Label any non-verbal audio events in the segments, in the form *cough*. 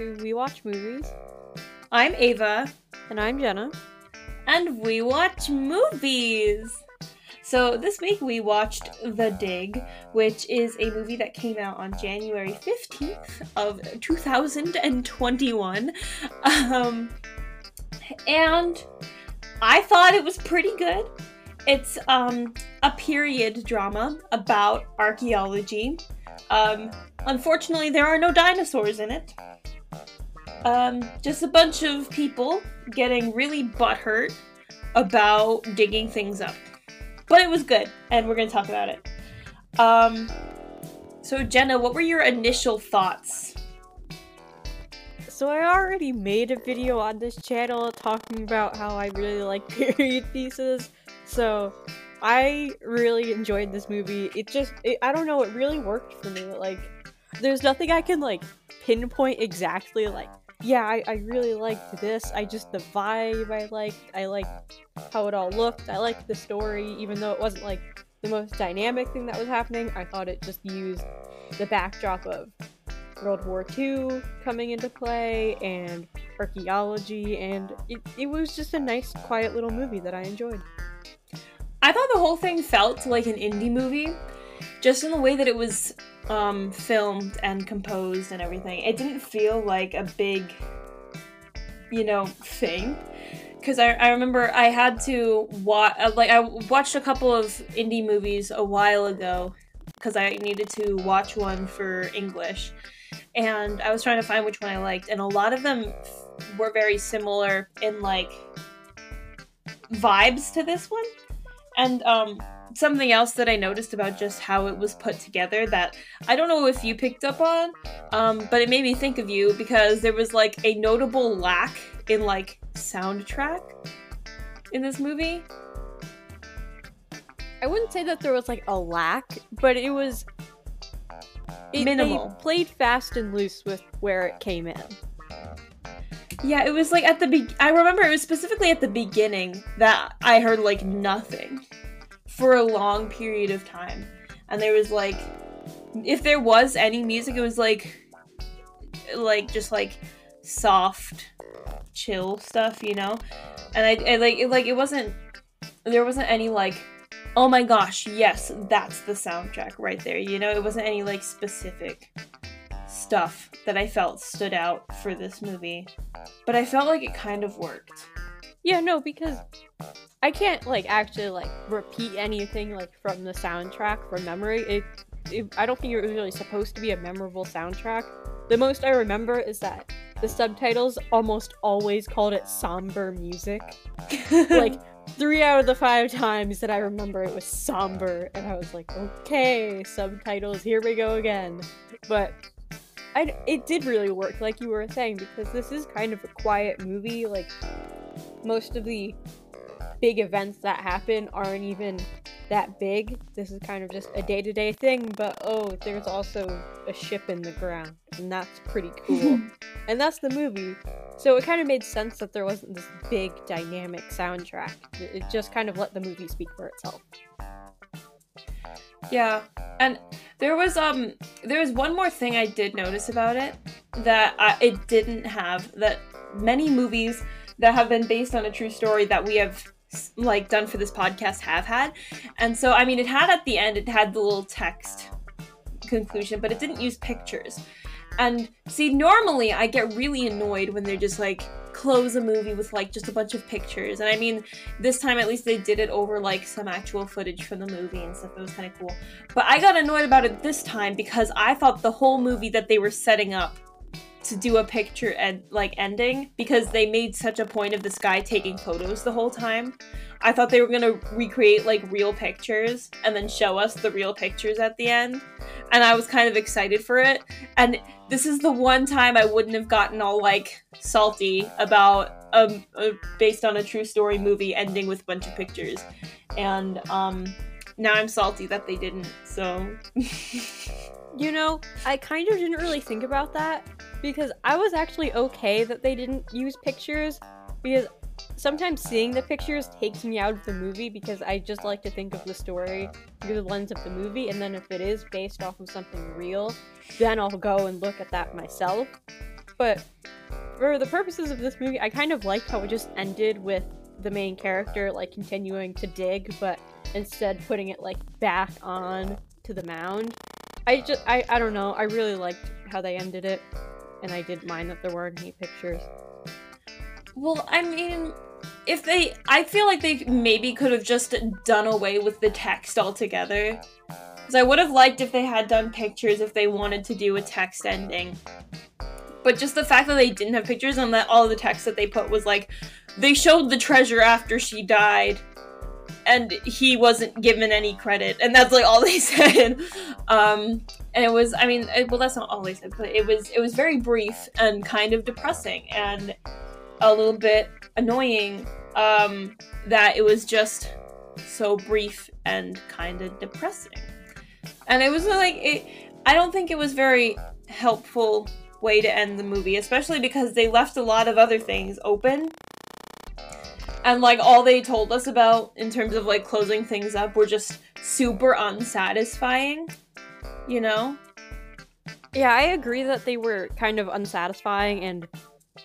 We Watch Movies. I'm Ava. And I'm Jenna. And we watch movies. So this week we watched The Dig, which is a movie that came out on January 15th of 2021. Um, and I thought it was pretty good. It's um, a period drama about archaeology. Um, unfortunately, there are no dinosaurs in it. Um, just a bunch of people getting really butthurt about digging things up. But it was good, and we're gonna talk about it. Um, so Jenna, what were your initial thoughts? So I already made a video on this channel talking about how I really like *laughs* period pieces. So I really enjoyed this movie. It just, it, I don't know, it really worked for me. Like, there's nothing I can like pinpoint exactly. Like, yeah, I, I really liked this. I just the vibe I liked. I liked how it all looked. I liked the story, even though it wasn't like the most dynamic thing that was happening. I thought it just used the backdrop of World War II coming into play and archaeology, and it, it was just a nice, quiet little movie that I enjoyed. I thought the whole thing felt like an indie movie, just in the way that it was um, filmed and composed and everything. It didn't feel like a big, you know, thing. Because I, I remember I had to watch, like, I watched a couple of indie movies a while ago because I needed to watch one for English. And I was trying to find which one I liked, and a lot of them were very similar in, like, vibes to this one. And um, something else that I noticed about just how it was put together that I don't know if you picked up on, um, but it made me think of you because there was like a notable lack in like soundtrack in this movie. I wouldn't say that there was like a lack, but it was it, minimal. played fast and loose with where it came in. Yeah, it was like at the be- I remember it was specifically at the beginning that I heard like nothing for a long period of time. And there was like if there was any music it was like like just like soft chill stuff, you know? And I, I like it like it wasn't there wasn't any like oh my gosh, yes, that's the soundtrack right there. You know, it wasn't any like specific stuff that I felt stood out for this movie. But I felt like it kind of worked. Yeah, no, because I can't like actually like repeat anything like from the soundtrack from memory. It, it I don't think it was really supposed to be a memorable soundtrack. The most I remember is that the subtitles almost always called it somber music. *laughs* like three out of the five times that I remember it was somber, and I was like, okay, subtitles, here we go again. But I, it did really work, like you were saying, because this is kind of a quiet movie. Like most of the big events that happen aren't even that big. This is kind of just a day to day thing, but oh, there's also a ship in the ground, and that's pretty cool. *laughs* and that's the movie. So it kind of made sense that there wasn't this big dynamic soundtrack. It just kind of let the movie speak for itself. Yeah, and there was um there was one more thing I did notice about it that I, it didn't have that many movies that have been based on a true story that we have like done for this podcast have had. And so I mean it had at the end it had the little text conclusion, but it didn't use pictures. And see normally I get really annoyed when they're just like close a movie with like just a bunch of pictures. And I mean, this time at least they did it over like some actual footage from the movie and stuff. It was kind of cool. But I got annoyed about it this time because I thought the whole movie that they were setting up to do a picture and like ending because they made such a point of this guy taking photos the whole time. I thought they were gonna recreate like real pictures and then show us the real pictures at the end. And I was kind of excited for it. And this is the one time I wouldn't have gotten all like salty about um a, based on a true story movie ending with a bunch of pictures. And um now I'm salty that they didn't. So *laughs* You know, I kind of didn't really think about that because I was actually okay that they didn't use pictures because sometimes seeing the pictures takes me out of the movie because I just like to think of the story through the lens of the movie and then if it is based off of something real, then I'll go and look at that myself. but for the purposes of this movie, I kind of liked how it just ended with the main character like continuing to dig, but instead putting it like back on to the mound. I just I, I don't know. I really liked how they ended it, and I didn't mind that there weren't any pictures. Well, I mean, if they, I feel like they maybe could have just done away with the text altogether. Because I would have liked if they had done pictures if they wanted to do a text ending. But just the fact that they didn't have pictures and that all the text that they put was like, they showed the treasure after she died, and he wasn't given any credit, and that's like all they *laughs* said. Um, and it was, I mean, it, well, that's not all they said, but it was, it was very brief and kind of depressing and a little bit annoying. Um, that it was just so brief and kind of depressing, and it was like it. I don't think it was very helpful way to end the movie, especially because they left a lot of other things open. And like all they told us about in terms of like closing things up were just super unsatisfying, you know? Yeah, I agree that they were kind of unsatisfying and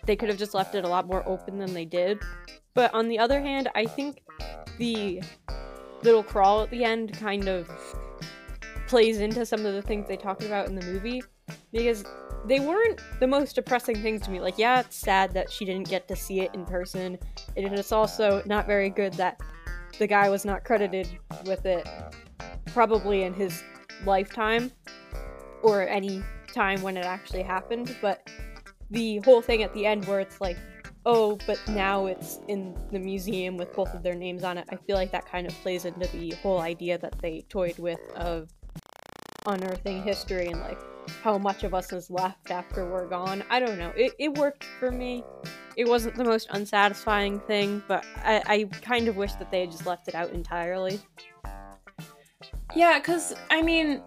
they could have just left it a lot more open than they did. But on the other hand, I think the little crawl at the end kind of plays into some of the things they talked about in the movie because they weren't the most depressing things to me. Like, yeah, it's sad that she didn't get to see it in person, and it's also not very good that the guy was not credited with it probably in his lifetime or any time when it actually happened. But the whole thing at the end where it's like, oh, but now it's in the museum with both of their names on it, I feel like that kind of plays into the whole idea that they toyed with of unearthing history and like how much of us is left after we're gone. I don't know. It, it worked for me. It wasn't the most unsatisfying thing, but I, I kind of wish that they had just left it out entirely. Yeah, because, I mean,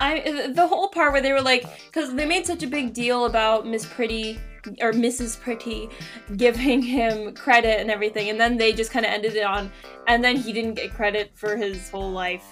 I the whole part where they were like, because they made such a big deal about Miss Pretty or Mrs. Pretty giving him credit and everything, and then they just kind of ended it on, and then he didn't get credit for his whole life.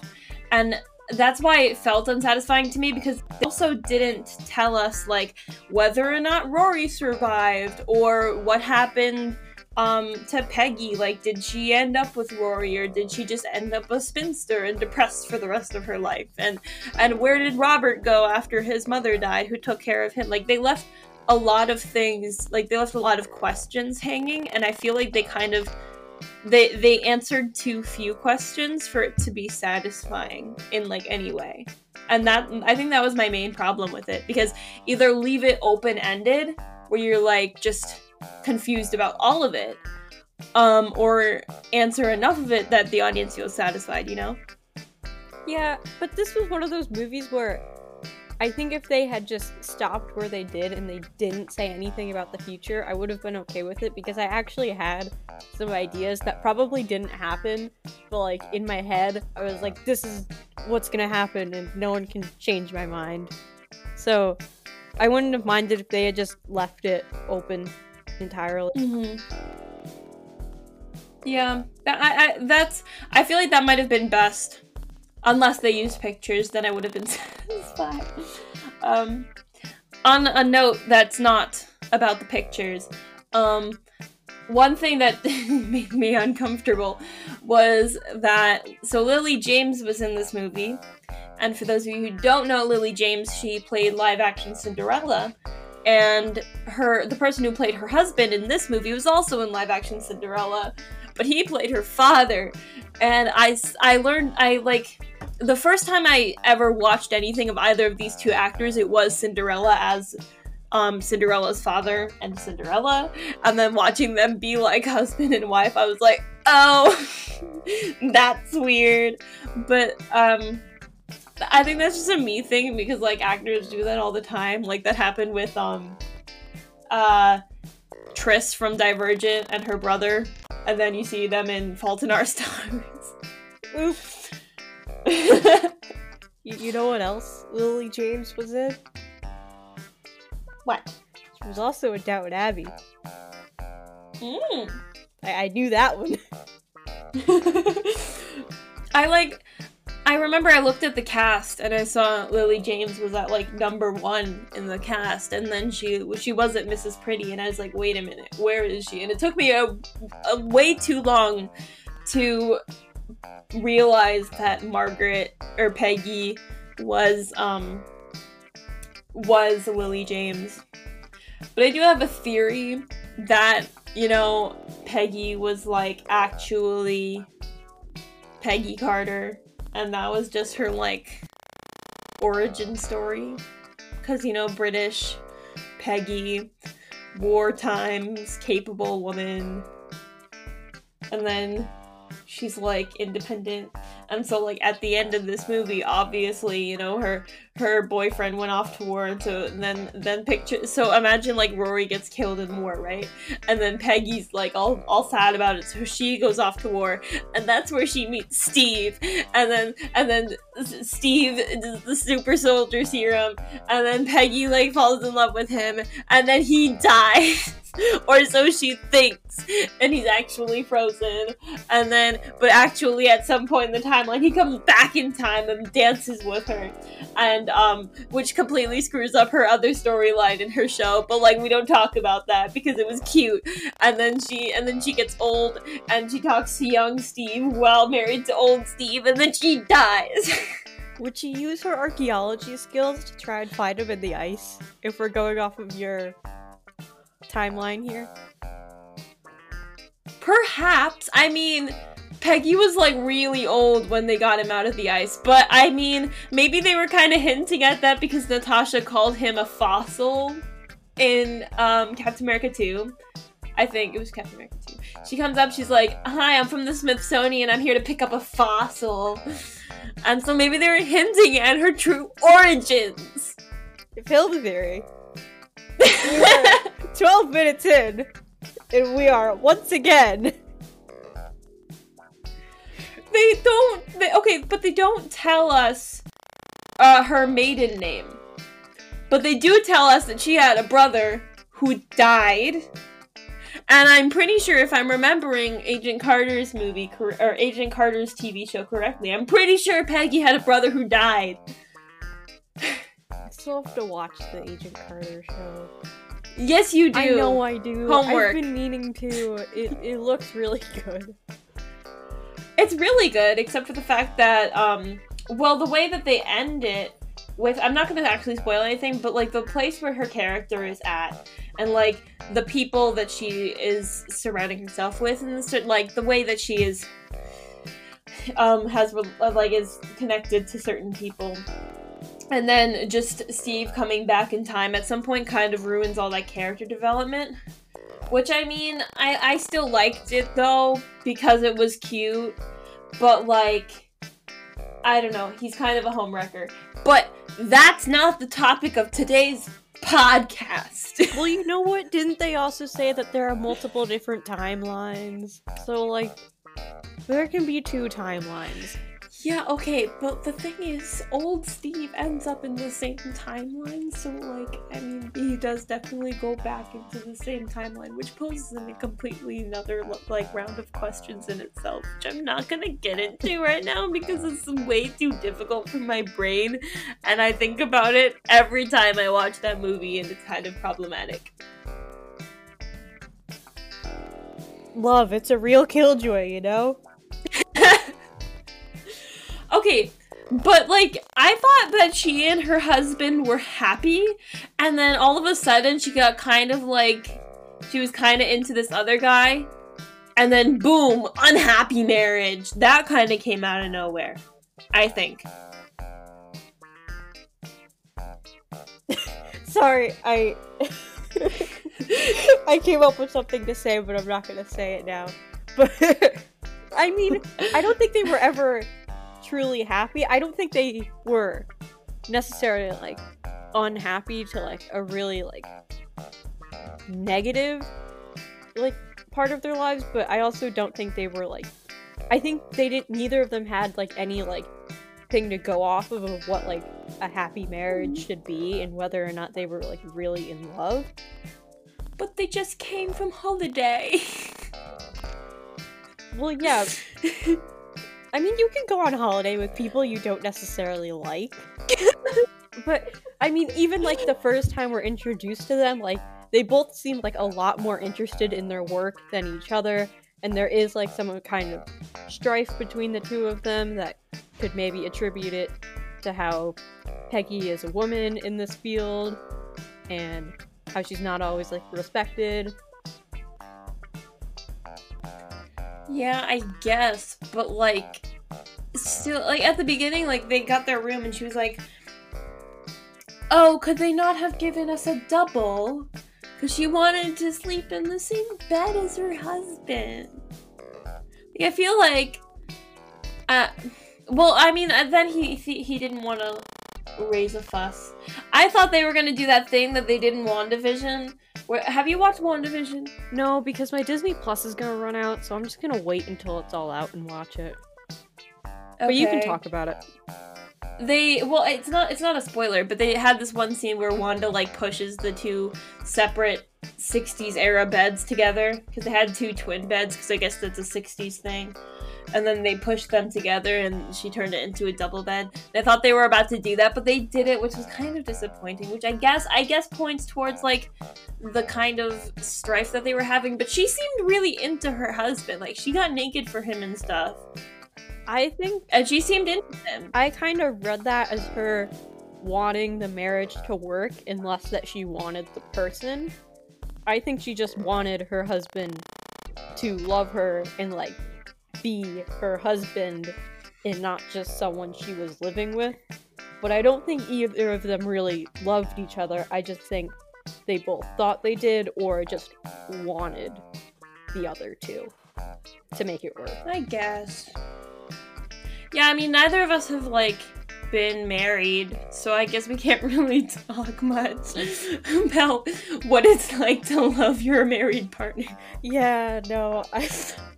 And that's why it felt unsatisfying to me because they also didn't tell us like whether or not Rory survived or what happened um to Peggy. Like did she end up with Rory or did she just end up a spinster and depressed for the rest of her life? And and where did Robert go after his mother died who took care of him? Like they left a lot of things like they left a lot of questions hanging and I feel like they kind of they they answered too few questions for it to be satisfying in like any way. And that i think that was my main problem with it because either leave it open ended where you're like just confused about all of it um or answer enough of it that the audience feels satisfied you know? Yeah but this was one of those movies where I think if they had just stopped where they did and they didn't say anything about the future, I would have been okay with it because I actually had some ideas that probably didn't happen, but like in my head, I was like, this is what's gonna happen and no one can change my mind. So I wouldn't have minded if they had just left it open entirely. Mm-hmm. Yeah, that, I, I, that's. I feel like that might have been best unless they used pictures, then I would have been *laughs* satisfied. Um, on a note that's not about the pictures, um, one thing that *laughs* made me uncomfortable was that so Lily James was in this movie, and for those of you who don't know Lily James, she played live action Cinderella, and her the person who played her husband in this movie was also in live action Cinderella, but he played her father, and I I learned I like the first time I ever watched anything of either of these two actors, it was Cinderella as um, Cinderella's father and Cinderella, and then watching them be like husband and wife, I was like, oh, *laughs* that's weird. But um, I think that's just a me thing because like actors do that all the time. Like that happened with um, uh, Tris from Divergent and her brother, and then you see them in Fault in Our Stars. *laughs* Oops. *laughs* you, you know what else Lily James was in? What? She was also in Downton Abbey. Mm. I, I knew that one. *laughs* *laughs* I like. I remember I looked at the cast and I saw Lily James was at like number one in the cast, and then she she wasn't Mrs. Pretty, and I was like, wait a minute, where is she? And it took me a, a way too long to realize that Margaret or Peggy was um was Lily James. But I do have a theory that, you know, Peggy was like actually Peggy Carter and that was just her like origin story cuz you know, British Peggy war times capable woman and then she's like independent. And so like at the end of this movie obviously you know her her boyfriend went off to war and so then then picture so imagine like rory gets killed in war right? And then peggy's like all all sad about it so she goes off to war and that's where she meets steve and then and then steve is the super soldier serum and then peggy like falls in love with him and then he *laughs* dies. Or so she thinks and he's actually frozen and then but actually at some point in the timeline he comes back in time and dances with her and um which completely screws up her other storyline in her show but like we don't talk about that because it was cute and then she and then she gets old and she talks to young steve while married to old steve and then she dies *laughs* Would she use her archaeology skills to try and find him in the ice? If we're going off of your timeline here? Perhaps. I mean, Peggy was like really old when they got him out of the ice, but I mean, maybe they were kind of hinting at that because Natasha called him a fossil in um, Captain America 2. I think it was Captain America 2. She comes up, she's like, Hi, I'm from the Smithsonian, I'm here to pick up a fossil. And so maybe they were hinting at her true origins. Film theory. We *laughs* are *laughs* 12 minutes in, and we are once again. They don't. They, okay, but they don't tell us uh, her maiden name. But they do tell us that she had a brother who died. And I'm pretty sure, if I'm remembering Agent Carter's movie or Agent Carter's TV show correctly, I'm pretty sure Peggy had a brother who died. I still have to watch the Agent Carter show. Yes, you do. I know I do. Homework. I've been meaning to. It, it looks really *laughs* good. It's really good, except for the fact that, um, well, the way that they end it with, I'm not going to actually spoil anything, but like the place where her character is at, and like the people that she is surrounding herself with, and the, like the way that she is, um, has like is connected to certain people. And then just Steve coming back in time at some point kind of ruins all that character development. Which I mean, I, I still liked it though, because it was cute. But like I don't know, he's kind of a homewrecker. But that's not the topic of today's podcast. *laughs* Well, you know what? Didn't they also say that there are multiple different timelines? So, like, there can be two timelines. Yeah, okay, but the thing is, old Steve ends up in the same timeline, so like, I mean, he does definitely go back into the same timeline, which poses a completely another like round of questions in itself, which I'm not gonna get into right now because it's way too difficult for my brain, and I think about it every time I watch that movie, and it's kind of problematic. Love, it's a real killjoy, you know? But like I thought that she and her husband were happy, and then all of a sudden she got kind of like she was kind of into this other guy, and then boom, unhappy marriage. That kind of came out of nowhere. I think. *laughs* Sorry, I. *laughs* I came up with something to say, but I'm not gonna say it now. *laughs* But I mean, I don't think they were ever truly happy. I don't think they were necessarily like unhappy to like a really like negative like part of their lives, but I also don't think they were like I think they didn't neither of them had like any like thing to go off of of what like a happy marriage should be and whether or not they were like really in love. But they just came from holiday. *laughs* Well, yeah, *laughs* I mean, you can go on holiday with people you don't necessarily like. *laughs* but I mean, even like the first time we're introduced to them, like they both seem like a lot more interested in their work than each other, and there is like some kind of strife between the two of them that could maybe attribute it to how Peggy is a woman in this field and how she's not always like respected. Yeah, I guess, but like still like at the beginning like they got their room and she was like Oh, could they not have given us a double? Cuz she wanted to sleep in the same bed as her husband. Like, I feel like uh well, I mean, uh, then he he, he didn't want to raise a fuss. I thought they were gonna do that thing that they did in WandaVision. Where, have you watched WandaVision? No, because my Disney Plus is gonna run out, so I'm just gonna wait until it's all out and watch it. But you can talk about it. They well, it's not it's not a spoiler, but they had this one scene where Wanda like pushes the two separate 60s era beds together because they had two twin beds because I guess that's a 60s thing. And then they pushed them together and she turned it into a double bed. And I thought they were about to do that, but they did it, which was kind of disappointing, which I guess I guess points towards like the kind of strife that they were having, but she seemed really into her husband. Like she got naked for him and stuff. I think And she seemed into him. I kind of read that as her wanting the marriage to work unless that she wanted the person. I think she just wanted her husband to love her and like be her husband and not just someone she was living with. But I don't think either of them really loved each other. I just think they both thought they did or just wanted the other two to make it work. I guess. Yeah, I mean, neither of us have like been married, so I guess we can't *laughs* really talk much about what it's like to love your married partner. Yeah, no, I,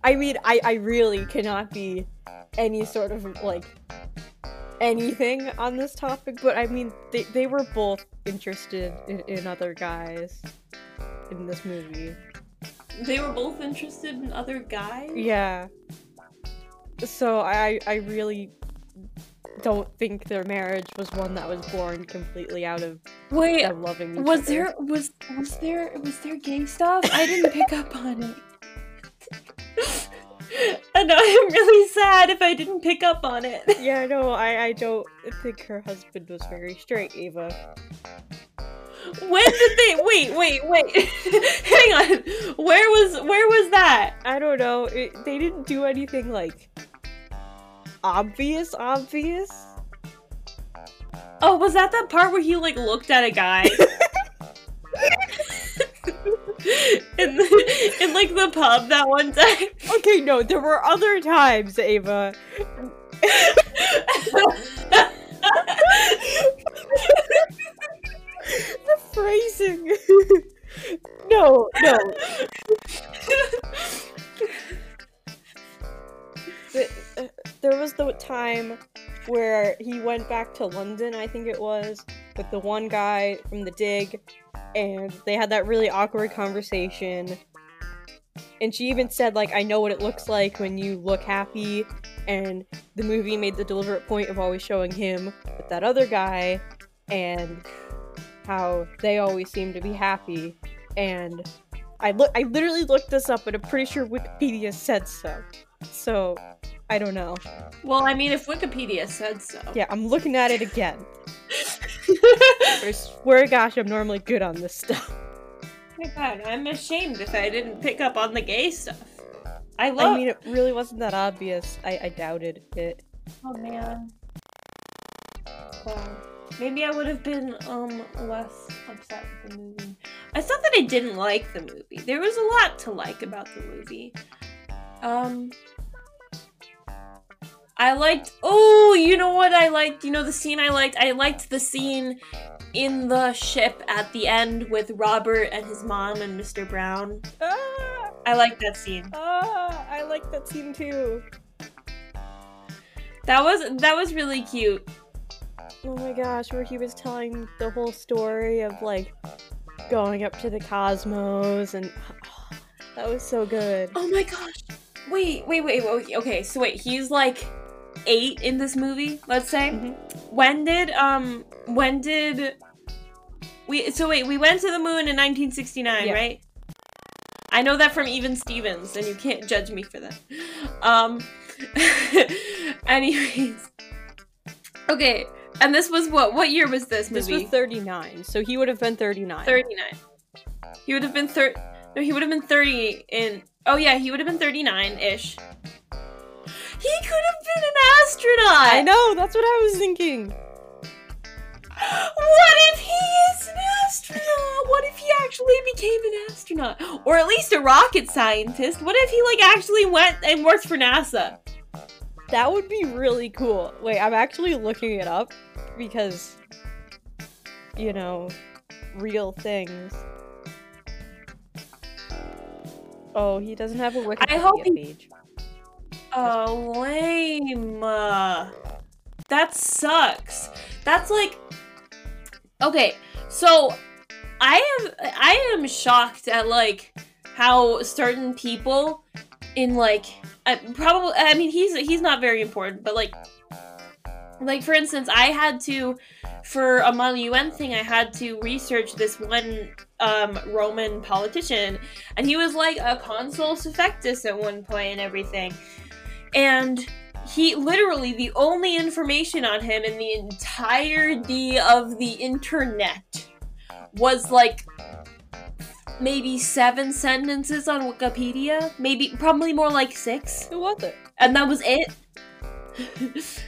I mean, I, I really cannot be any sort of like anything on this topic, but I mean, they, they were both interested in, in other guys in this movie. They were both interested in other guys. Yeah. So I, I really don't think their marriage was one that was born completely out of Wait, loving was other. there was was there was there gay stuff? I didn't pick up on it. *laughs* and I'm really sad if I didn't pick up on it. *laughs* Yeah, no, I, I don't think her husband was very straight, Ava. When did they wait, wait, wait. *laughs* Hang on. Where was where was that? I don't know. It, they didn't do anything like obvious, obvious. Oh, was that that part where he like looked at a guy? *laughs* in the, in like the pub that one time. Okay, no, there were other times, Ava. *laughs* the phrasing. no, no. *laughs* Uh, there was the time where he went back to London, I think it was, with the one guy from the dig, and they had that really awkward conversation. And she even said, like, I know what it looks like when you look happy, and the movie made the deliberate point of always showing him with that other guy, and how they always seem to be happy. And I look, I literally looked this up, and I'm pretty sure Wikipedia said so. So, I don't know. Well, I mean, if Wikipedia said so. Yeah, I'm looking at it again. *laughs* I swear to gosh, I'm normally good on this stuff. my god, I'm ashamed if I didn't pick up on the gay stuff. I love. I mean, it really wasn't that obvious. I, I doubted it. oh man. Wow. Maybe I would have been um less upset with the movie. I thought that I didn't like the movie. There was a lot to like about the movie. Um. I liked. Oh, you know what I liked? You know the scene I liked? I liked the scene in the ship at the end with Robert and his mom and Mr. Brown. Ah, I liked that scene. ah, I like that scene too. That was that was really cute. Oh my gosh, where he was telling the whole story of like going up to the cosmos and *sighs* that was so good. Oh my gosh. Wait, wait, wait, wait. Okay, so wait, he's like eight in this movie, let's say. Mhm. When did um when did we so wait, we went to the moon in 1969, Yeah. right? I know that from Even Stevens, and you can't judge me for that. Um *laughs* anyways. Okay, and this was what what year was this movie? This was 39, so he would have been 39. 39. He would have been thir No, he would have been 30 in Oh yeah, he would have been 39-ish. He could have been an astronaut. I know, that's what I was thinking. What if he is an astronaut? What if he actually became an astronaut? Or at least a rocket scientist? What if he like actually went and worked for NASA? That would be really cool. Wait, I'm actually looking it up because, you know, real things. Oh, he doesn't have a Wikipedia hope he- page. Oh, lame. That sucks. That's like Okay, so I am I am shocked at like how certain people in like I, probably I mean he's he's not very important, but like like for instance, I had to for a Model UN thing, I had to research this one um, Roman politician, and he was like a consul suffectus at one point and everything. And he literally the only information on him in the entirety of the internet was like maybe seven sentences on Wikipedia, maybe probably more like six Who was it? and that was it. *laughs*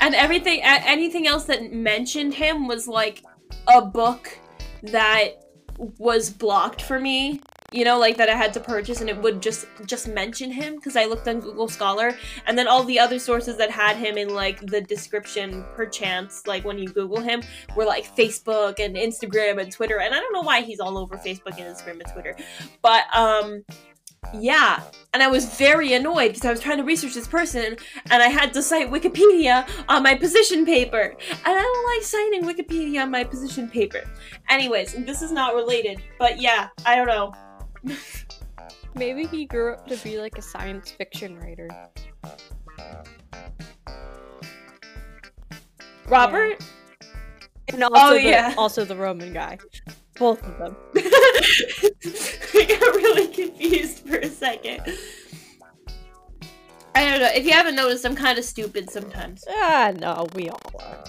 and everything, anything else that mentioned him was like a book that was blocked for me. You know, like that I had to purchase, and it would just just mention him because I looked on Google Scholar, and then all the other sources that had him in like the description, perchance, like when you Google him, were like Facebook and Instagram and Twitter, and I don't know why he's all over Facebook and Instagram and Twitter, but um, yeah, and I was very annoyed because I was trying to research this person and I had to cite Wikipedia on my position paper. And I don't like citing Wikipedia on my position paper. Anyways, this is not related, but yeah, I don't know. *laughs* Maybe he grew up to be like a science fiction writer. Robert? And also, Oh, the, yeah. also the Roman guy. Both of them. *laughs* I got really confused for a second. I don't know. If you haven't noticed, I'm kind of stupid sometimes. Ah, no, we all are.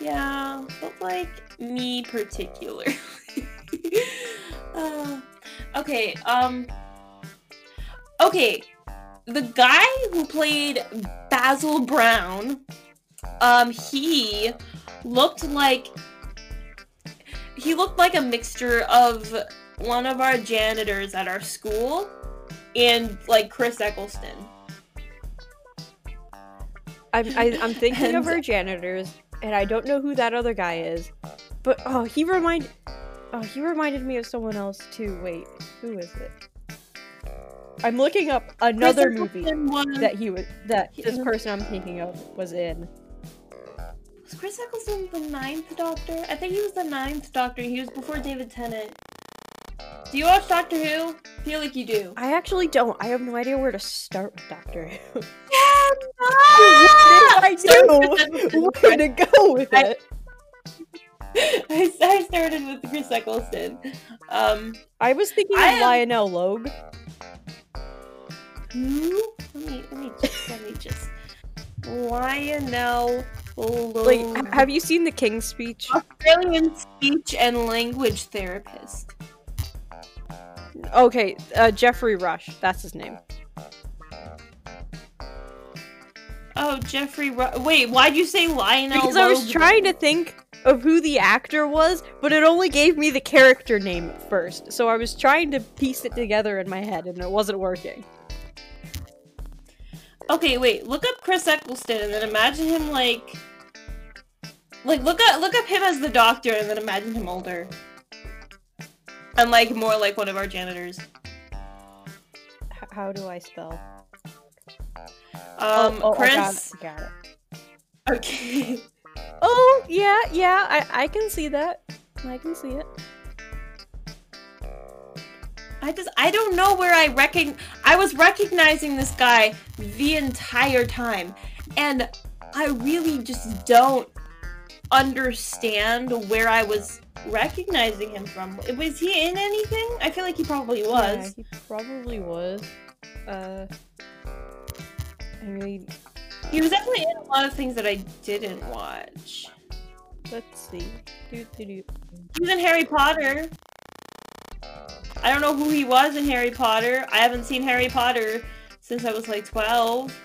Yeah, but like me particularly. *laughs* *laughs* uh, okay, um Okay, the guy who played Basil Brown, um he looked like he looked like a mixture of one of our janitors at our school and like Chris Eccleston. I'm, I, *laughs* I'm thinking of our janitors, and I don't know who that other guy is. But oh, he remind, oh, he reminded me of someone else too. Wait, who is it? I'm looking up another movie that he was that this person I'm thinking of was in. Was Chris Eccleston the ninth Doctor? I think he was the ninth Doctor. He was before David Tennant. Do you watch Doctor Who? I feel like you do. I actually don't. I have no idea where to start with Doctor Who. Ah! *laughs* I Start do. with Chris Where to go with it? I, *laughs* I started with Chris Eccleston. Um, I was thinking of am- Lionel Logue. who? Let me let me just, let me just Lionel Like, Logue. h- have you seen the King's Speech? Australian speech and language therapist. Okay, uh, Geoffrey Rush. That's his name. Oh, Geoffrey. Ru- Wait, why'd you say Lionel? Because I was trying to think of who the actor was, but it only gave me the character name at first. So I was trying to piece it together in my head, and it wasn't working. Okay, wait. Look up Chris Eccleston and then imagine him like, like look up look up him as the Doctor and then imagine him older, and like more like one of our janitors. H- how do I spell? Um, oh, oh, I got Chris. it. Got it. Okay. Oh yeah, yeah. I I can see that. I can see it. I just I don't know where I reckon I was recognizing this guy the entire time and I really just don't understand where I was recognizing him from. Was he in anything? I feel like he probably was. Yeah, he probably was. Uh, I mean, he was definitely in a lot of things that I didn't watch. Let's see. Doo, doo, doo. He was in Harry Potter. I don't know who he was in Harry Potter. I haven't seen Harry Potter since I was like 12.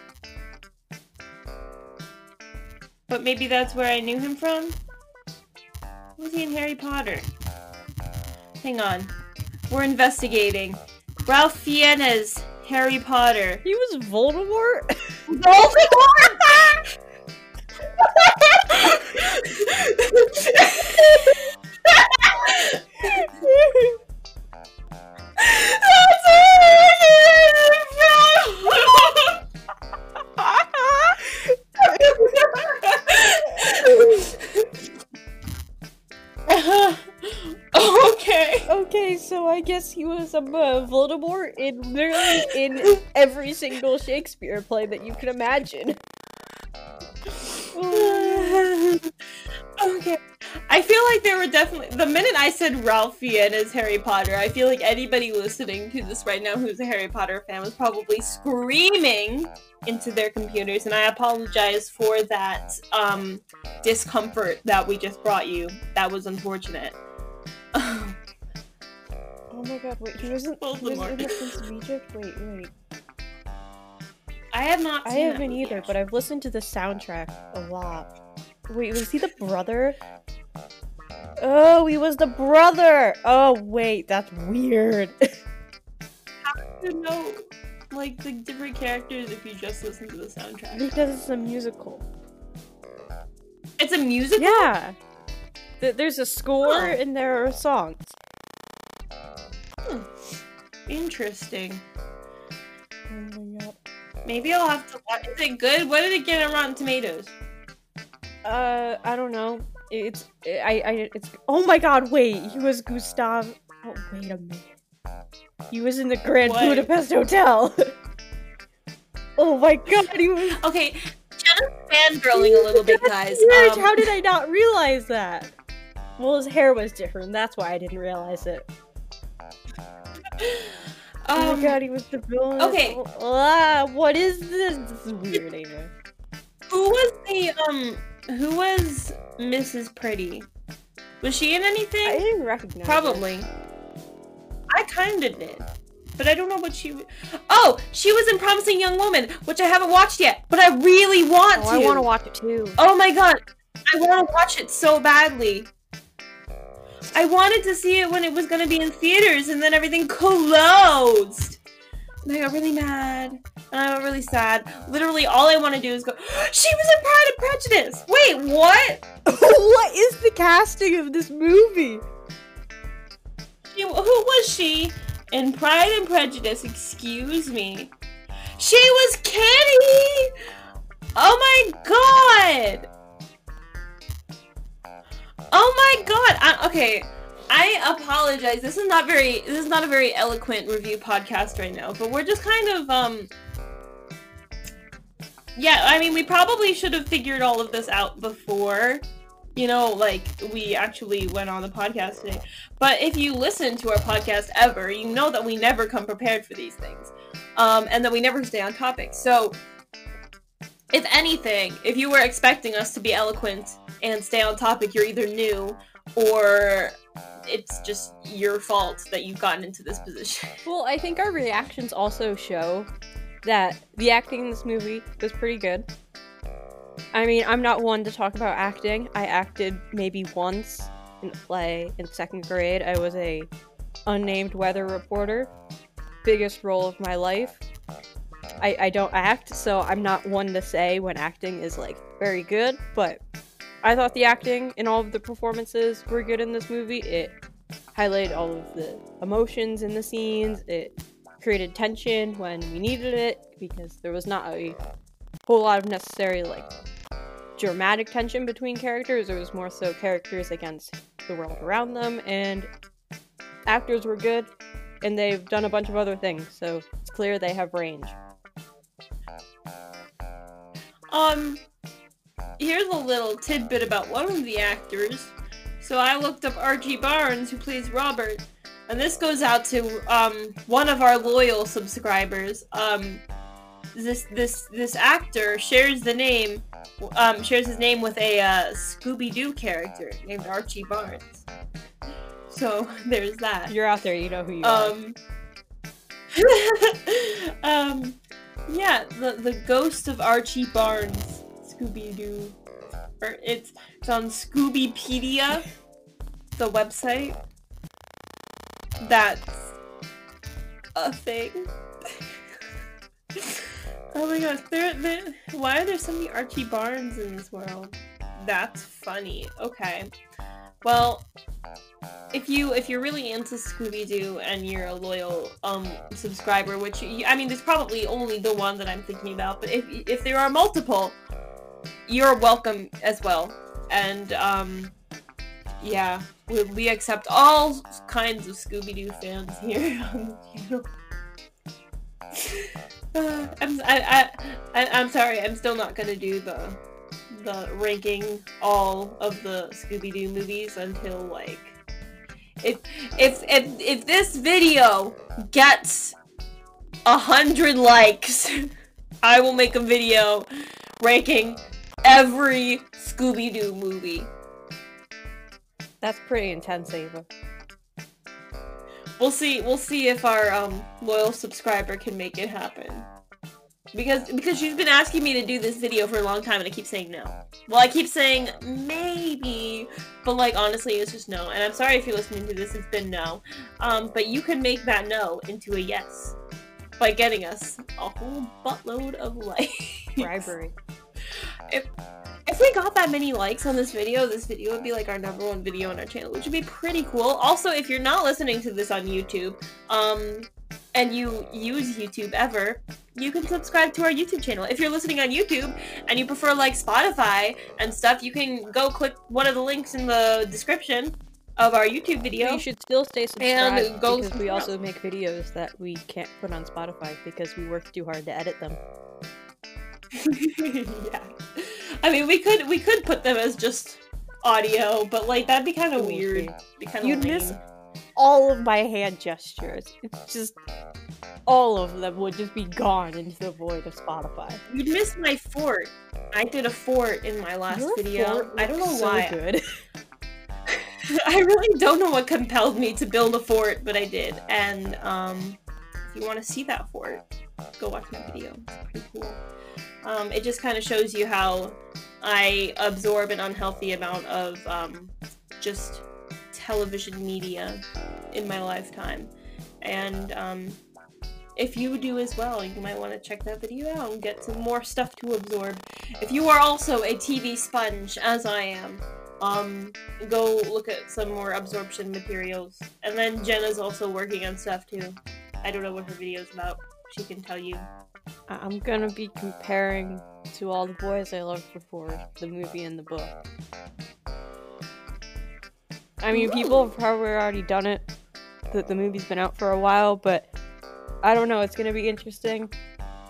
But maybe that's where I knew him from? Was he in Harry Potter? Hang on. We're investigating. Ralph Fiennes, Harry Potter. He was Voldemort? *laughs* That's *laughs* okay. Okay, so I guess he was a uh, Voldemort in literally in every single Shakespeare play that you can imagine. okay. I feel like there were definitely the minute I said Ralphie and Fiennes Harry Potter, I feel like anybody listening to this right now who's a Harry Potter fan was probably screaming into their computers, and I apologize for that um, discomfort that we just brought you. That was unfortunate. oh my god, wait, he wasn't he was in the Prince of Egypt? Wait, wait. I have not I haven't either, but I've listened to the soundtrack a lot. Wait, was he the brother? Oh, he was the brother! Oh, wait, that's weird. How do you know, like, the different characters if you just listen to the soundtrack? Because it's a musical. It's a musical? Yeah! Th there's a score huh. and there are songs. Hmm. Interesting. Oh god. Maybe I'll have to watch. Is it good? What did it get on Rotten Tomatoes? Uh, I don't know. It's I I it's oh my god, wait, he was Gustav Oh wait a minute. He was in the Grand what? Budapest Hotel. *laughs* oh my god, he was Okay, Jenna's fangirling a little bit, guys. Um... How did I not realize that? Well his hair was different, that's why I didn't realize it. *laughs* Oh my um, god, he was the villain. Okay. Ah, what is this? This is weird, Ava. Who was the um who was Mrs. Pretty? Was she in anything? I didn't recognize Probably. Her. I kinda did. But I don't know what she Oh! She was in Promising Young Woman, which I haven't watched yet, but I really want oh, to! I wanna watch it too. Oh my god! I wanna watch it so badly. I wanted to see it when it was gonna be in theaters and then everything closed. And I got really mad. And I got really sad. Literally, all I want to do is go, *gasps* She was in Pride and Prejudice! Wait, what? *laughs* what is the casting of this movie? She, who was she in Pride and Prejudice? Excuse me. She was Kitty! Oh my god! Oh my god! I, okay, I apologize. This is not very. This is not a very eloquent review podcast right now, but we're just kind of um. Yeah, I mean, we probably should have figured all of this out before, you know, like we actually went on the podcast today. But if you listen to our podcast ever, you know that we never come prepared for these things, um, and that we never stay on topic. So, if anything, if you were expecting us to be eloquent and stay on topic, you're either new or it's just your fault that you've gotten into this position. *laughs* Well, I think our reactions also show that the acting in this movie was pretty good. I mean, I'm not one to talk about acting. I acted maybe once in a play in second grade. I was a unnamed weather reporter. Biggest role of my life. I, I don't act, so I'm not one to say when acting is like very good, but I thought the acting and all of the performances were good in this movie. It highlighted all of the emotions in the scenes. It created tension when we needed it because there was not a whole lot of necessary like dramatic tension between characters. There was more so characters against the world around them, and actors were good. and they've done a bunch of other things, so it's clear they have range. Um, here's a little tidbit about one of the actors. So I looked up Archie Barnes, who plays Robert, and this goes out to um one of our loyal subscribers. Um, this this this actor shares the name, um, shares his name with a uh, Scooby Doo character named Archie Barnes. So *laughs* there's that. You're out there, you know who you are. Um, *laughs* um, yeah, the the ghost of Archie Barnes, Scooby Doo. Or it's it's on Scoobypedia, the website. That's a thing. *laughs* oh my gosh, there, there. Why are there so many Archie Barnes in this world? That's funny. Okay. Well, if you if you're really into Scooby Doo and you're a loyal um subscriber, which you, I mean, there's probably only the one that I'm thinking about, but if if there are multiple, you're welcome as well. And um, yeah, we, we accept all kinds of Scooby Doo fans here *laughs* on the channel. *laughs* Uh, I'm I, I, I I'm sorry. I'm still not gonna do the the ranking all of the Scooby Doo movies until like if if if if this video gets a hundred likes, *laughs* I will make a video ranking every Scooby Doo movie. That's pretty intense, Ava. We'll see. We'll see if our um, loyal subscriber can make it happen. Because because she's been asking me to do this video for a long time, and I keep saying no. Well, I keep saying maybe, but like honestly, it's just no. And I'm sorry if you're listening to this; it's been no. Um, but you can make that no into a yes by getting us a whole buttload of likes. Bribery. If if we got that many likes on this video, this video would be like our number one video on our channel, which would be pretty cool. Also, if you're not listening to this on YouTube, um, and you use YouTube ever, you can subscribe to our YouTube channel. If you're listening on YouTube and you prefer like Spotify and stuff, you can go click one of the links in the description of our YouTube video. You should still stay subscribed And go because we also make videos that we can't put on Spotify because we work too hard to edit them. *laughs* yeah. I mean, we could we could put them as just audio, but like that'd be kind of weird. be. Be kind of You'd miss all of my hand gestures. It's just all of them would just be gone into the void of Spotify. You'd miss my fort. I did a fort in my last Your video. fort I don't know looks so why. good. *laughs* *laughs* I really don't know what compelled me to build a fort, but I did. And um, if you want to see that fort, go watch my video. It's pretty cool. Um, it just kind of shows you how I absorb an unhealthy amount of um, just television media in my lifetime. And um, if you do as well, you might want to check that video out and get some more stuff to absorb. If you are also a TV sponge, as I am, um, go look at some more absorption materials. And then Jenna's also working on stuff too. I don't know what her video's about. She can tell you. I'm gonna be comparing to all the boys I loved before, the movie and the book. I mean, people have probably already done it. The, the movie's been out for a while, but I don't know. It's gonna be interesting.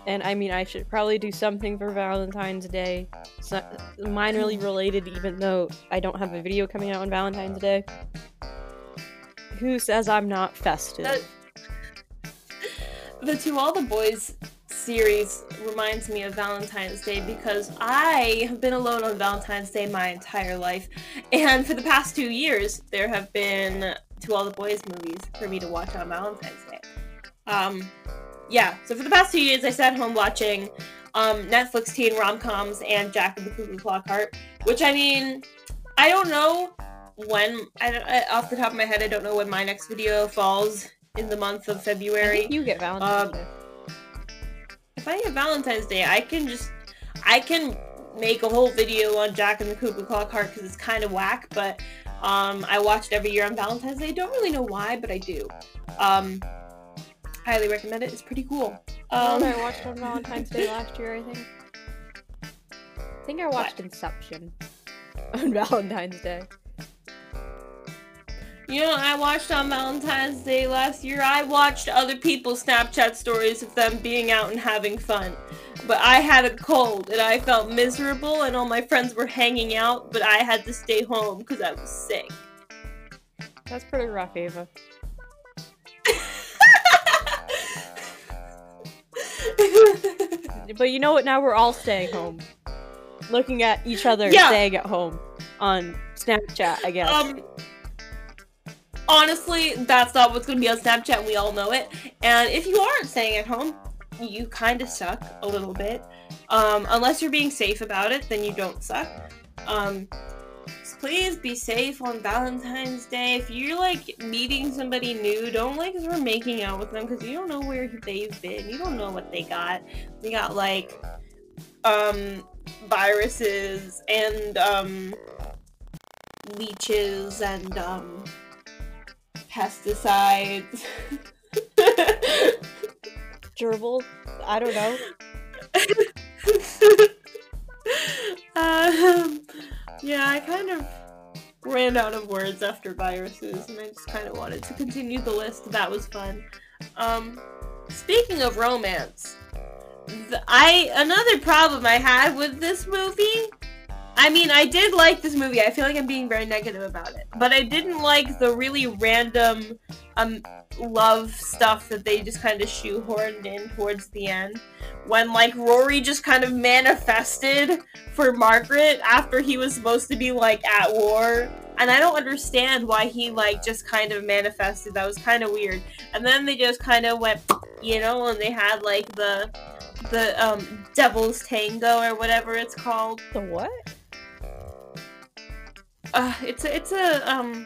And I mean, I should probably do something for Valentine's Day. So, minorly related, even though I don't have a video coming out on Valentine's Day. Who says I'm not festive? That- The To All the Boys series reminds me of Valentine's Day because I have been alone on Valentine's Day my entire life. And for the past two years, there have been To All the Boys movies for me to watch on Valentine's Day. Um, yeah, so for the past two years, I sat home watching um, Netflix teen rom coms and Jack and the Cuckoo Clock Heart, which I mean, I don't know when, I, I, off the top of my head, I don't know when my next video falls in the month of I February. think you get Valentine's Um, Day. If I get Valentine's Day, I can just I can make a whole video on Jack and the Cuckoo Clock Heart because it's kind of whack, but um, I watch it every year on Valentine's Day. Don't really know why, but I do. Um, highly recommend it. It's pretty cool. Um, Um, I watched on Valentine's Day *laughs* last year, I think. I think I watched Inception *laughs* on Valentine's Day. You know, I watched on Valentine's Day last year. I watched other people's Snapchat stories of them being out and having fun. But I had a cold and I felt miserable, and all my friends were hanging out, but I had to stay home because I was sick. That's pretty rough, Ava. *laughs* but you know what? Now we're all staying home, looking at each other Yeah. staying at home on Snapchat. I guess. Um, honestly, that's not what's gonna be on Snapchat, we all know it. And if you aren't staying at home, you kind of suck a little bit. Um, unless you're being safe about it, then you don't suck. Um, please be safe on Valentine's Day. If you're like meeting somebody new, don't like start making out with them because you don't know where they've been. You don't know what they got. They got like um viruses and um leeches and um pesticides. *laughs* Gerbils. I don't know. *laughs* um, yeah, I kind of ran out of words after viruses, and I just kind of wanted to continue the list. That was fun. Um, speaking of romance, th- I another problem I had with this movie. I mean, I did like this movie. I feel like I'm being very negative about it, but I didn't like the really random um love stuff that they just kind of shoehorned in towards the end when like Rory just kind of manifested for Margaret after he was supposed to be like at war. And I don't understand why he like just kind of manifested. That was kind of weird. And then they just kind of went, you know, and they had like the the um Devil's Tango or whatever it's called. The what? Uh, it's a, it's a um.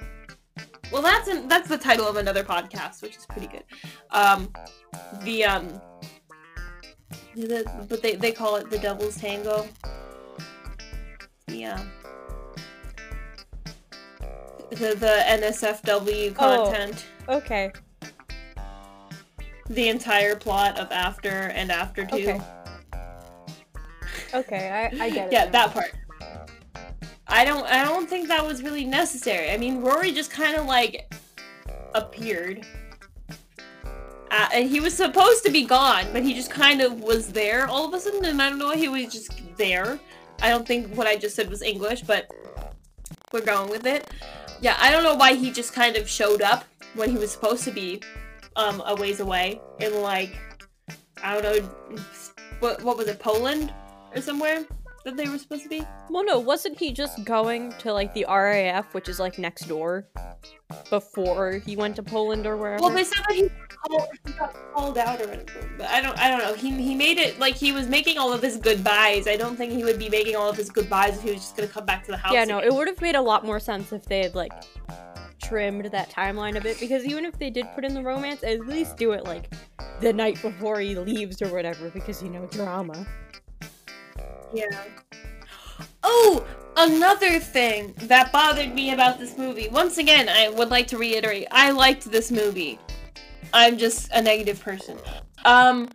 Well, that's an, that's the title of another podcast, which is pretty good. Um, the um. The, but they, they call it the Devil's Tango. Yeah. The the NSFW content. Oh. content, Okay. the entire plot of After and After Two. Okay. Okay. I, I get it. yeah, now. that part. I don't I don't think that was really necessary. I mean, Rory just kind of like appeared. Uh, and he was supposed to be gone, but he just kind of was there all of a sudden, and I don't know why he was just there. I don't think what I just said was English, but we're going with it. Yeah, I don't know why he just kind of showed up when he was supposed to be um, a ways away in like I don't know what what was it Poland or somewhere that they were supposed to be. Well, no, wasn't he just going to like the RAF, which is like next door, before he went to Poland or wherever? Well, they said that he, got called, he got called out or whatever, but I don't I don't know. He he made it like he was making all of his goodbyes. I don't think he would be making all of his goodbyes if he was just gonna come back to the house. yeah, no, again. it would have made a lot more sense if they had like trimmed that timeline a bit. Because even if they did put in the romance, at least do it like the night before he leaves or whatever. Because you know, drama. Yeah. Oh, another thing that bothered me about this movie. Once again, I would like to reiterate, I liked this movie. I'm just a negative person. Um,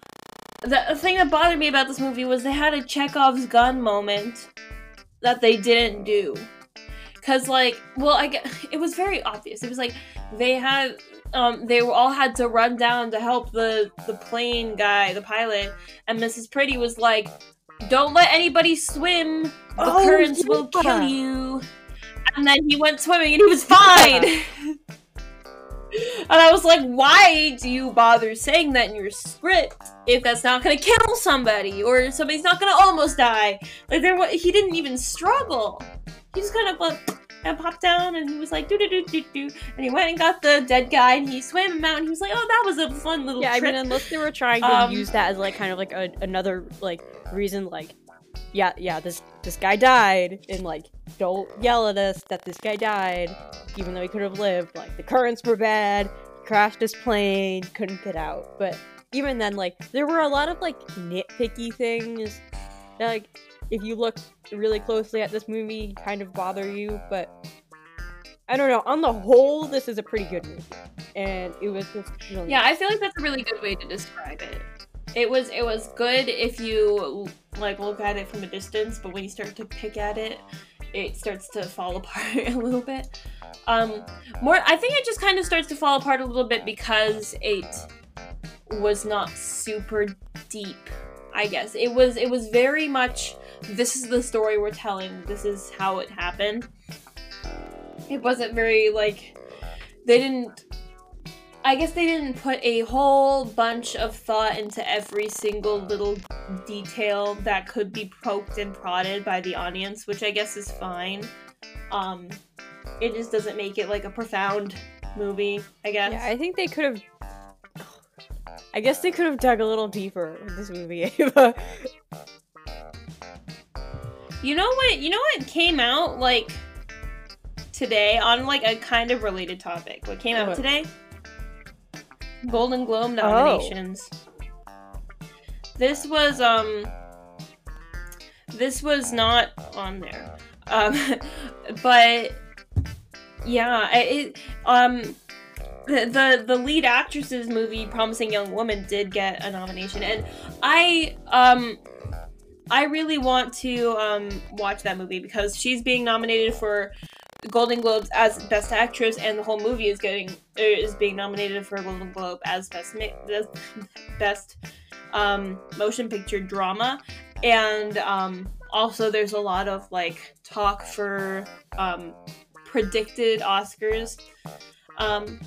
the thing that bothered me about this movie was they had a Chekhov's gun moment that they didn't do. Cause like, well, I get it was very obvious. It was like they had, um, they all had to run down to help the the plane guy, the pilot, and Mrs. Pretty was like, "Don't let anybody swim. The Oh, currents will kill you." And then he went swimming and he was fine. and I was like, "Why do you bother saying that in your script if that's not gonna kill somebody or somebody's not gonna almost die?" Like there, wa- he didn't even struggle. He just kind of like and popped down and he was like do do do do do and he went and got the dead guy and he swam him out and he was like oh that was a fun little Yeah, I mean, unless they were trying to Um, use that as like kind of like a, another like reason, like, yeah, yeah, this this guy died, and like, don't yell at us that this guy died, even though he could have lived. Like, the currents were bad, crashed his plane, couldn't get out. But even then, like, there were a lot of like nitpicky things that, like, if you look really closely at this movie, kind of bother you. But I don't know. On the whole, this is a pretty good movie, and it was just really yeah i feel like that's a really good way to describe it it was it was good if you like look at it from a distance but when you start to pick at it it starts to fall *laughs* apart a little bit Um, more, I think it just kind of starts to fall apart a little bit because it was not super deep. I guess it was. It was very much. This is the story we're telling. This is how it happened. It wasn't very like. They didn't I guess they didn't put a whole bunch of thought into every single little detail that could be poked and prodded by the audience, which I guess is fine. Um, it just doesn't make it like a profound movie, I guess. Yeah, I think they could have. I guess they could have dug a little deeper in this movie, *laughs* Ava. You know what? You know what came out like today on like a kind of related topic. What came out today? Golden Globe nominations. This was um this was not on there. Um *laughs* but yeah, it um the, the the lead actress's movie Promising Young Woman did get a nomination and I um I really want to um watch that movie because she's being nominated for Golden Globes as Best Actress, and the whole movie is getting er, is being nominated for a Golden Globe as Best best um, Motion Picture Drama, and um, also there's a lot of like talk for um, predicted Oscars. Um,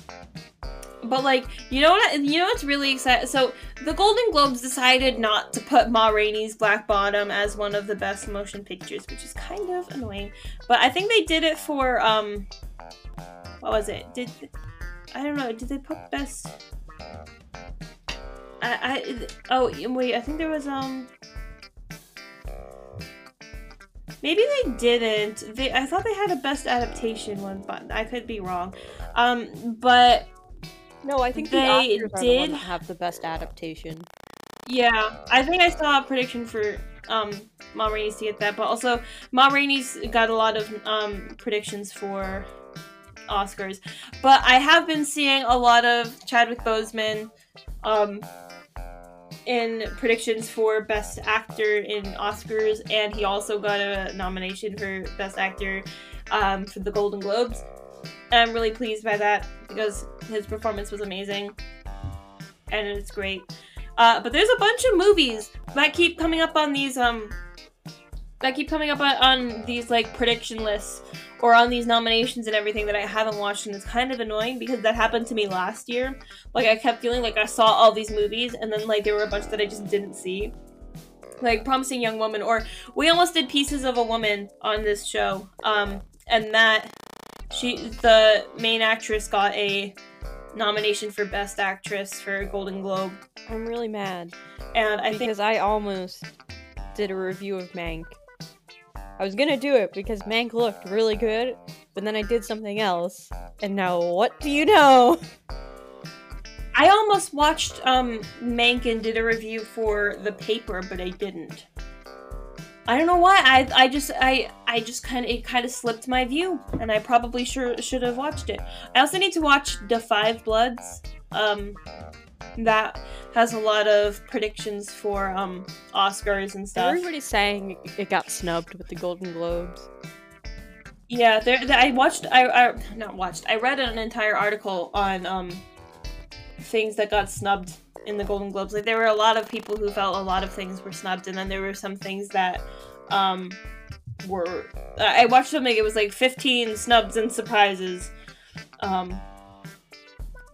but like you know what you know what's really exciting so the golden globes decided not to put ma rainey's black bottom as one of the best motion pictures which is kind of annoying but i think they did it for um what was it? Did i don't know did they put best i i oh wait i think there was um maybe they didn't they i thought they had a best adaptation one but i could be wrong um but No, I think They the are the did- have the best adaptation. Yeah, I think I saw a prediction for um Ma Rainey's to get that, but also Ma Rainey's got a lot of um predictions for Oscars. But I have been seeing a lot of Chadwick Boseman um in predictions for Best Actor in Oscars, and he also got a nomination for Best Actor um, for the Golden Globes. I'm really pleased by that because his performance was amazing, and it's great. Uh, but there's a bunch of movies that keep coming up on these um that keep coming up on, on these like prediction lists or on these nominations and everything that I haven't watched, and it's kind of annoying because that happened to me last year. Like I kept feeling like I saw all these movies, and then like there were a bunch that I just didn't see. Like Promising Young Woman, or we almost did Pieces of a Woman on this show, um, and that she the main actress got a nomination for Best Actress for a Golden Globe, I'm really mad and I think because I almost did a review of Mank. I was gonna do it because Mank looked really good, but then I did something else, and now what do you know? I almost watched um Mank and did a review for the paper, but I didn't. I don't know why. I I just I I just kind of it kind of slipped my view, and I probably sure should have watched it. I also need to watch The Five Bloods. Um, that has a lot of predictions for um Oscars and stuff. Everybody's saying it got snubbed with the Golden Globes. Yeah, there. there- I watched. I, I not watched. I read an entire article on um things that got snubbed in the Golden Globes. Like there were a lot of people who felt a lot of things were snubbed, and then there were some things that um were. I watched something. It was like fifteen snubs and surprises, um,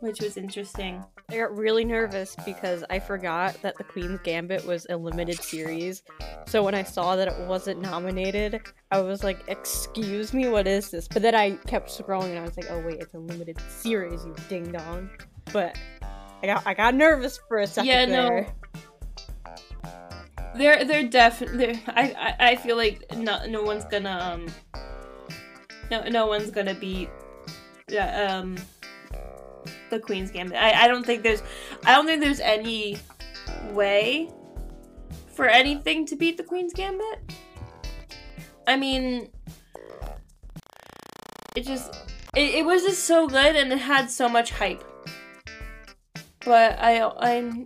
which was interesting. I got really nervous because I forgot that The Queen's Gambit was a limited series. So when I saw that it wasn't nominated, I was like, "Excuse me, what is this?" But then I kept scrolling and I was like, "Oh wait, it's a limited series, you ding dong." But I got I got nervous for a second Yeah, no. there. They're they're definitely. I, I I feel like no no one's gonna um. No no one's gonna beat. Yeah um. The Queen's Gambit. I I don't think there's. I don't think there's any way for anything to beat the Queen's Gambit. I mean, it just it, it was just so good and it had so much hype. But I, I.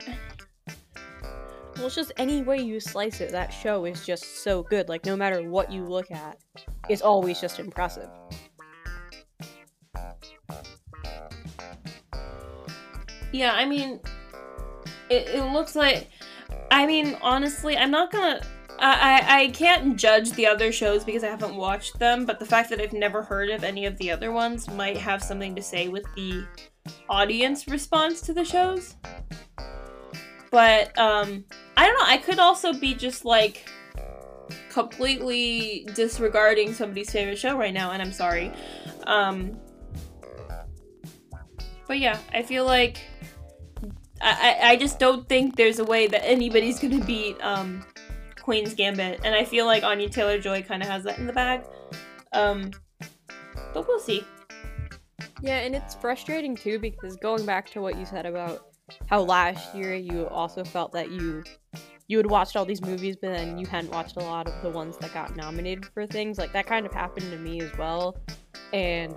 Well, it's just any way you slice it, that show is just so good. Like, no matter what you look at, it's always just impressive. Yeah, I mean, it, it looks like. I mean, honestly, I'm not gonna. I, I can't judge the other shows because I haven't watched them, but the fact that I've never heard of any of the other ones might have something to say with the audience response to the shows. But um I don't know, I could also be just like completely disregarding somebody's favorite show right now and I'm sorry. Um But yeah, I feel like I, I, I just don't think there's a way that anybody's gonna beat um Queen's Gambit, and I feel like Anya Taylor Joy kind of has that in the bag. Um, but we'll see. Yeah, and it's frustrating too because going back to what you said about how last year you also felt that you you had watched all these movies but then you hadn't watched a lot of the ones that got nominated for things. Like that kind of happened to me as well. And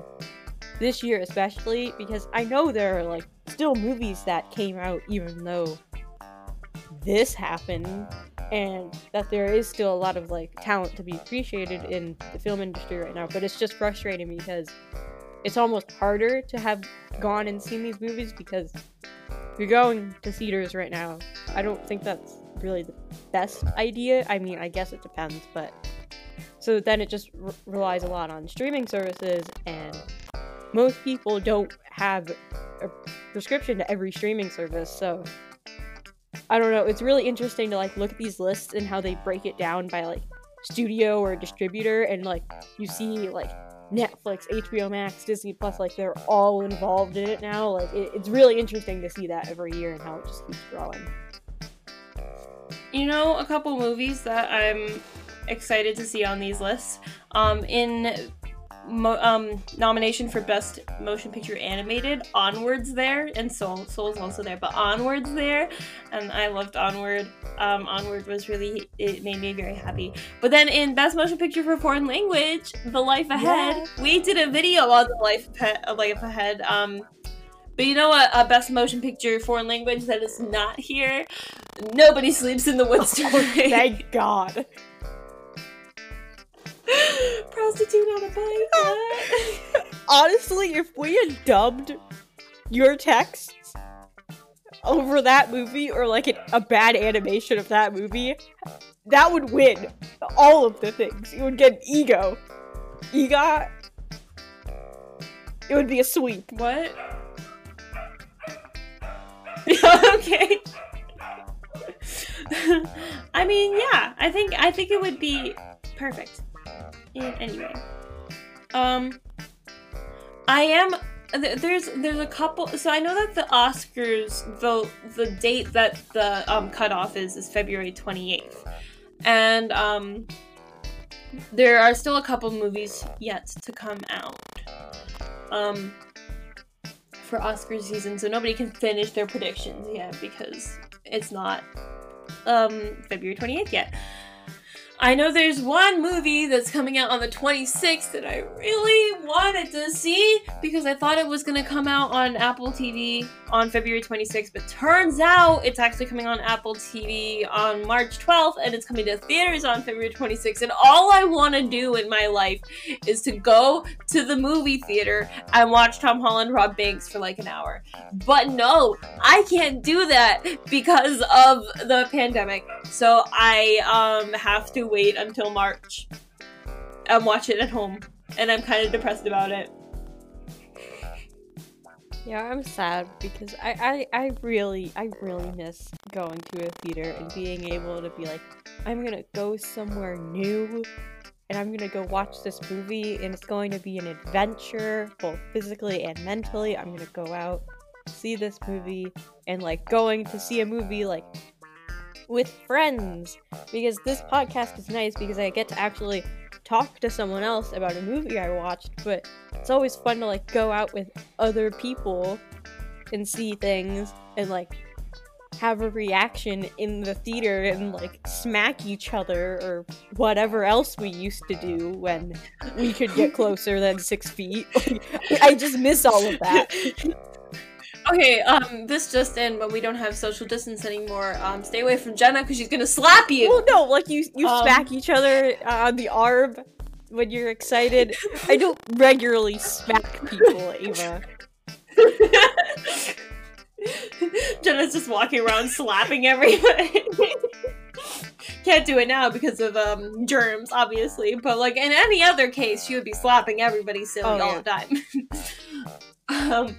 this year especially because I know there are like still movies that came out even though this happened and that there is still a lot of like talent to be appreciated in the film industry right now but it's just frustrating because it's almost harder to have gone and seen these movies because you're going to theaters right now i don't think that's really the best idea i mean i guess it depends but so then it just r- relies a lot on streaming services and most people don't have a prescription to every streaming service so I don't know. It's really interesting to like look at these lists and how they break it down by like studio or distributor, and like you see like Netflix, HBO Max, Disney Plus, like they're all involved in it now. Like it, it's really interesting to see that every year and how it just keeps growing. You know, a couple movies that I'm excited to see on these lists. Um, in mo- um, nomination for best motion picture animated. Onwards there, and Soul. Soul's also there, but Onwards there, and I loved Onward. Um, Onward was really it made me very happy. But then in best motion picture for foreign language, The Life Ahead, we did a video on The Life Ahead. Life Ahead. Um, but you know what? A best motion picture foreign language that is not here. Nobody sleeps in the woods *laughs* tonight. Thank God. *laughs* Prostitute on a bike. *laughs* Honestly, if we had dubbed your texts over that movie or like an, a bad animation of that movie, that would win all of the things. You would get ego. EGOT. It would be a sweep. *laughs* what? okay. I mean, yeah. I think I think it would be perfect. Anyway, um, I am. th- There's there's a couple. So I know that the Oscars the the date that the um cutoff is is February 28th, and um, there are still a couple movies yet to come out. Um, for Oscar season, so nobody can finish their predictions yet because it's not um February 28th yet. I know there's one movie that's coming out on the 26th that I really wanted to see because I thought it was going to come out on Apple TV on February 26th, but turns out it's actually coming on Apple TV on March 12th and it's coming to theaters on February 26th. And all I want to do in my life is to go to the movie theater and watch Tom Holland rob banks for like an hour. But no, I can't do that because of the pandemic. So I um have to wait until March and watch it at home. And I'm kind of depressed about it. Yeah, I'm sad because I, I, I really, I really miss going to a theater and being able to be like, I'm gonna go somewhere new and I'm gonna go watch this movie and it's going to be an adventure, both physically and mentally. I'm gonna go out, see this movie, and like going to see a movie like with friends because this podcast is nice because I get to actually talk to someone else about a movie I watched, but it's always fun to like go out with other people and see things and like have a reaction in the theater and like smack each other or whatever else we used to do when we could get *laughs* closer than six feet. *laughs* I just miss all of that. *laughs* Okay, um, this just in, but we don't have social distance anymore. Um, stay away from Jenna because she's gonna slap you. Well, no, like you you Um, smack each other uh, on the arm when you're excited. I don't regularly smack people, Ava. *laughs* Jenna's just walking around slapping everybody. *laughs* Can't do it now because of um germs, obviously. But like in any other case, she would be slapping everybody silly Oh, all yeah. the time. *laughs* um,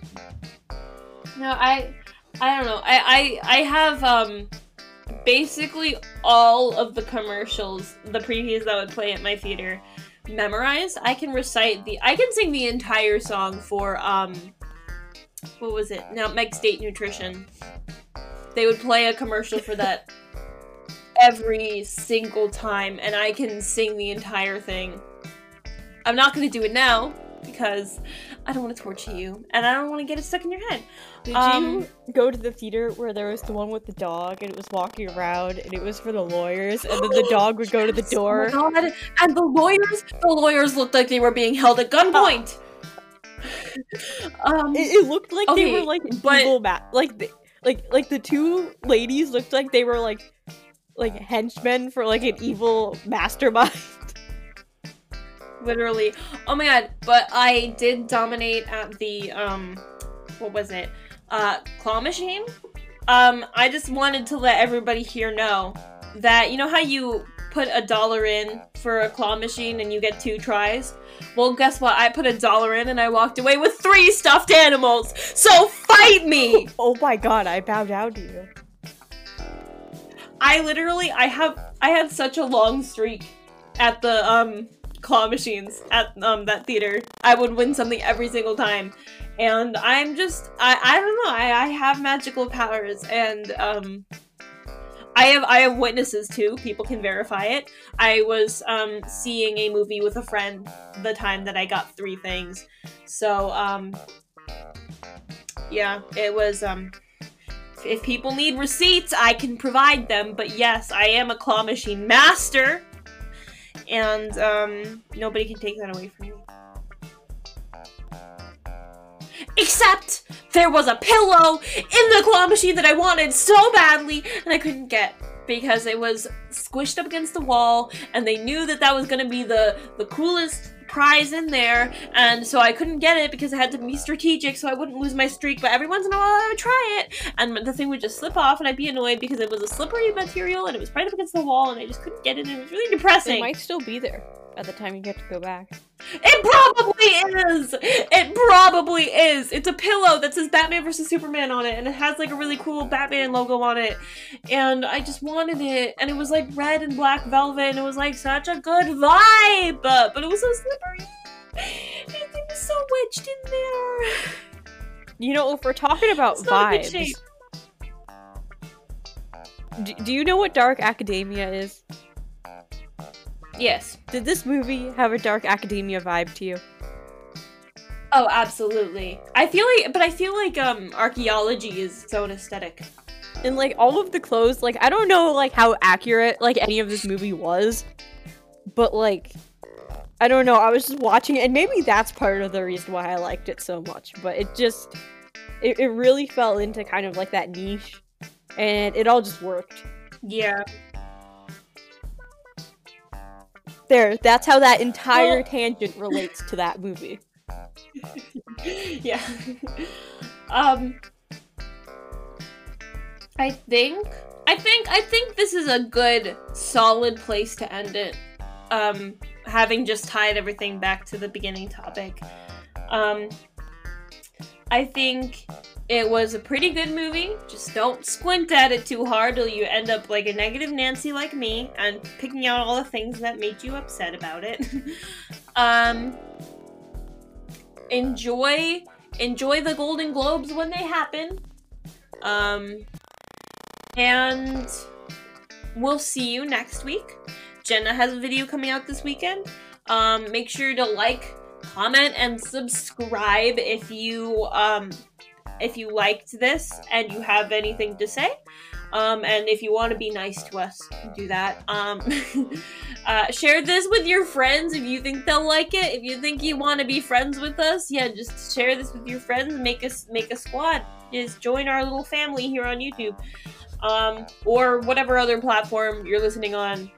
no, I, I don't know. I, I, I have um basically all of the commercials, the previews that would play at my theater, memorized. I can recite the. I can sing the entire song for um what was it? Nutmeg State Nutrition. They would play a commercial for that every single time, and I can sing the entire thing. I'm not gonna do it now because I don't want to torture you, and I don't want to get it stuck in your head. Did Um, you go to the theater where there was the one with the dog and it was walking around and it was for the lawyers and then the dog would go to the door? Oh God. And the lawyers, the lawyers looked like they were being held at gunpoint. um, It, it looked like they were like but- evil ma- like the, like like the two ladies looked like they were like like henchmen for like an evil mastermind. *laughs* literally. Oh my god! But I did dominate at the um, what was it? Uh, claw machine. Um, I just wanted to let everybody here know that you know how you put a dollar in for a claw machine and you get two tries. Well, guess what? I put a dollar in and I walked away with three stuffed animals. So fight me! *laughs* oh my god, I bow down to you. I literally I have I had such a long streak at the um claw machines at um that theater. I would win something every single time. And I'm just I I don't know, I, I have magical powers and um I have I have witnesses too. People can verify it. I was um seeing a movie with a friend the time that I got three things. So um yeah, it was um if people need receipts, I can provide them. But yes, I am a claw machine master, and um, nobody can take that away from me. Except there was a pillow in the claw machine that I wanted so badly, and I couldn't get because it was squished up against the wall, and they knew that that was gonna be the the coolest prize in there, and so I couldn't get it because I had to be strategic so I wouldn't lose my streak. But every once in a while, I would try it, and the thing would just slip off, and I'd be annoyed because it was a slippery material and it was right up against the wall, and I just couldn't get it, and it was really depressing. It might still be there at the time you get to go back. It probably is. It probably is. It's a pillow that says Batman versus Superman on it, and it has like a really cool Batman logo on it. And I just wanted it, and it was like red and black velvet, and it was like such a good vibe. But it was so slippery. Everything was so wedged in there. You know, if we're talking about It's not in good vibes, do, do you know what Dark Academia is? Yes. Did this movie have a Dark Academia vibe to you? Oh, absolutely. I feel like, but I feel like um archaeology is its own aesthetic. And like all of the clothes, like I don't know like how accurate like any of this movie was, but like I don't know. I was just watching it, and maybe that's part of the reason why I liked it so much. But it just it, it really fell into kind of like that niche, and it all just worked. Yeah. There, that's how that entire Well- tangent relates to that movie. *laughs* yeah. um I think I think I think this is a good solid place to end it. Um having just tied everything back to the beginning topic. Um I think it was a pretty good movie. Just don't squint at it too hard or you end up like a negative Nancy like me and picking out all the things that made you upset about it. *laughs* um enjoy enjoy the golden globes when they happen um and we'll see you next week jenna has a video coming out this weekend um make sure to like comment and subscribe if you um if you liked this and you have anything to say um and if you want to be nice to us do that um *laughs* uh, share this with your friends if you think they'll like it. If you think you want to be friends with us, yeah, just share this with your friends. Make us make a squad. Just join our little family here on YouTube, um, or whatever other platform you're listening on.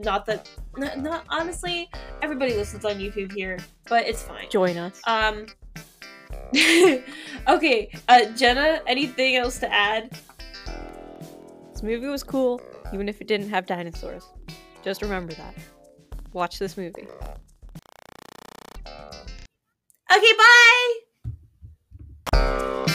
Not that, not, not honestly, everybody listens on YouTube here, but it's fine. Join us. Um, *laughs* okay, uh, Jenna, anything else to add? This movie was cool, even if it didn't have dinosaurs. Just remember that. Watch this movie. Okay, bye!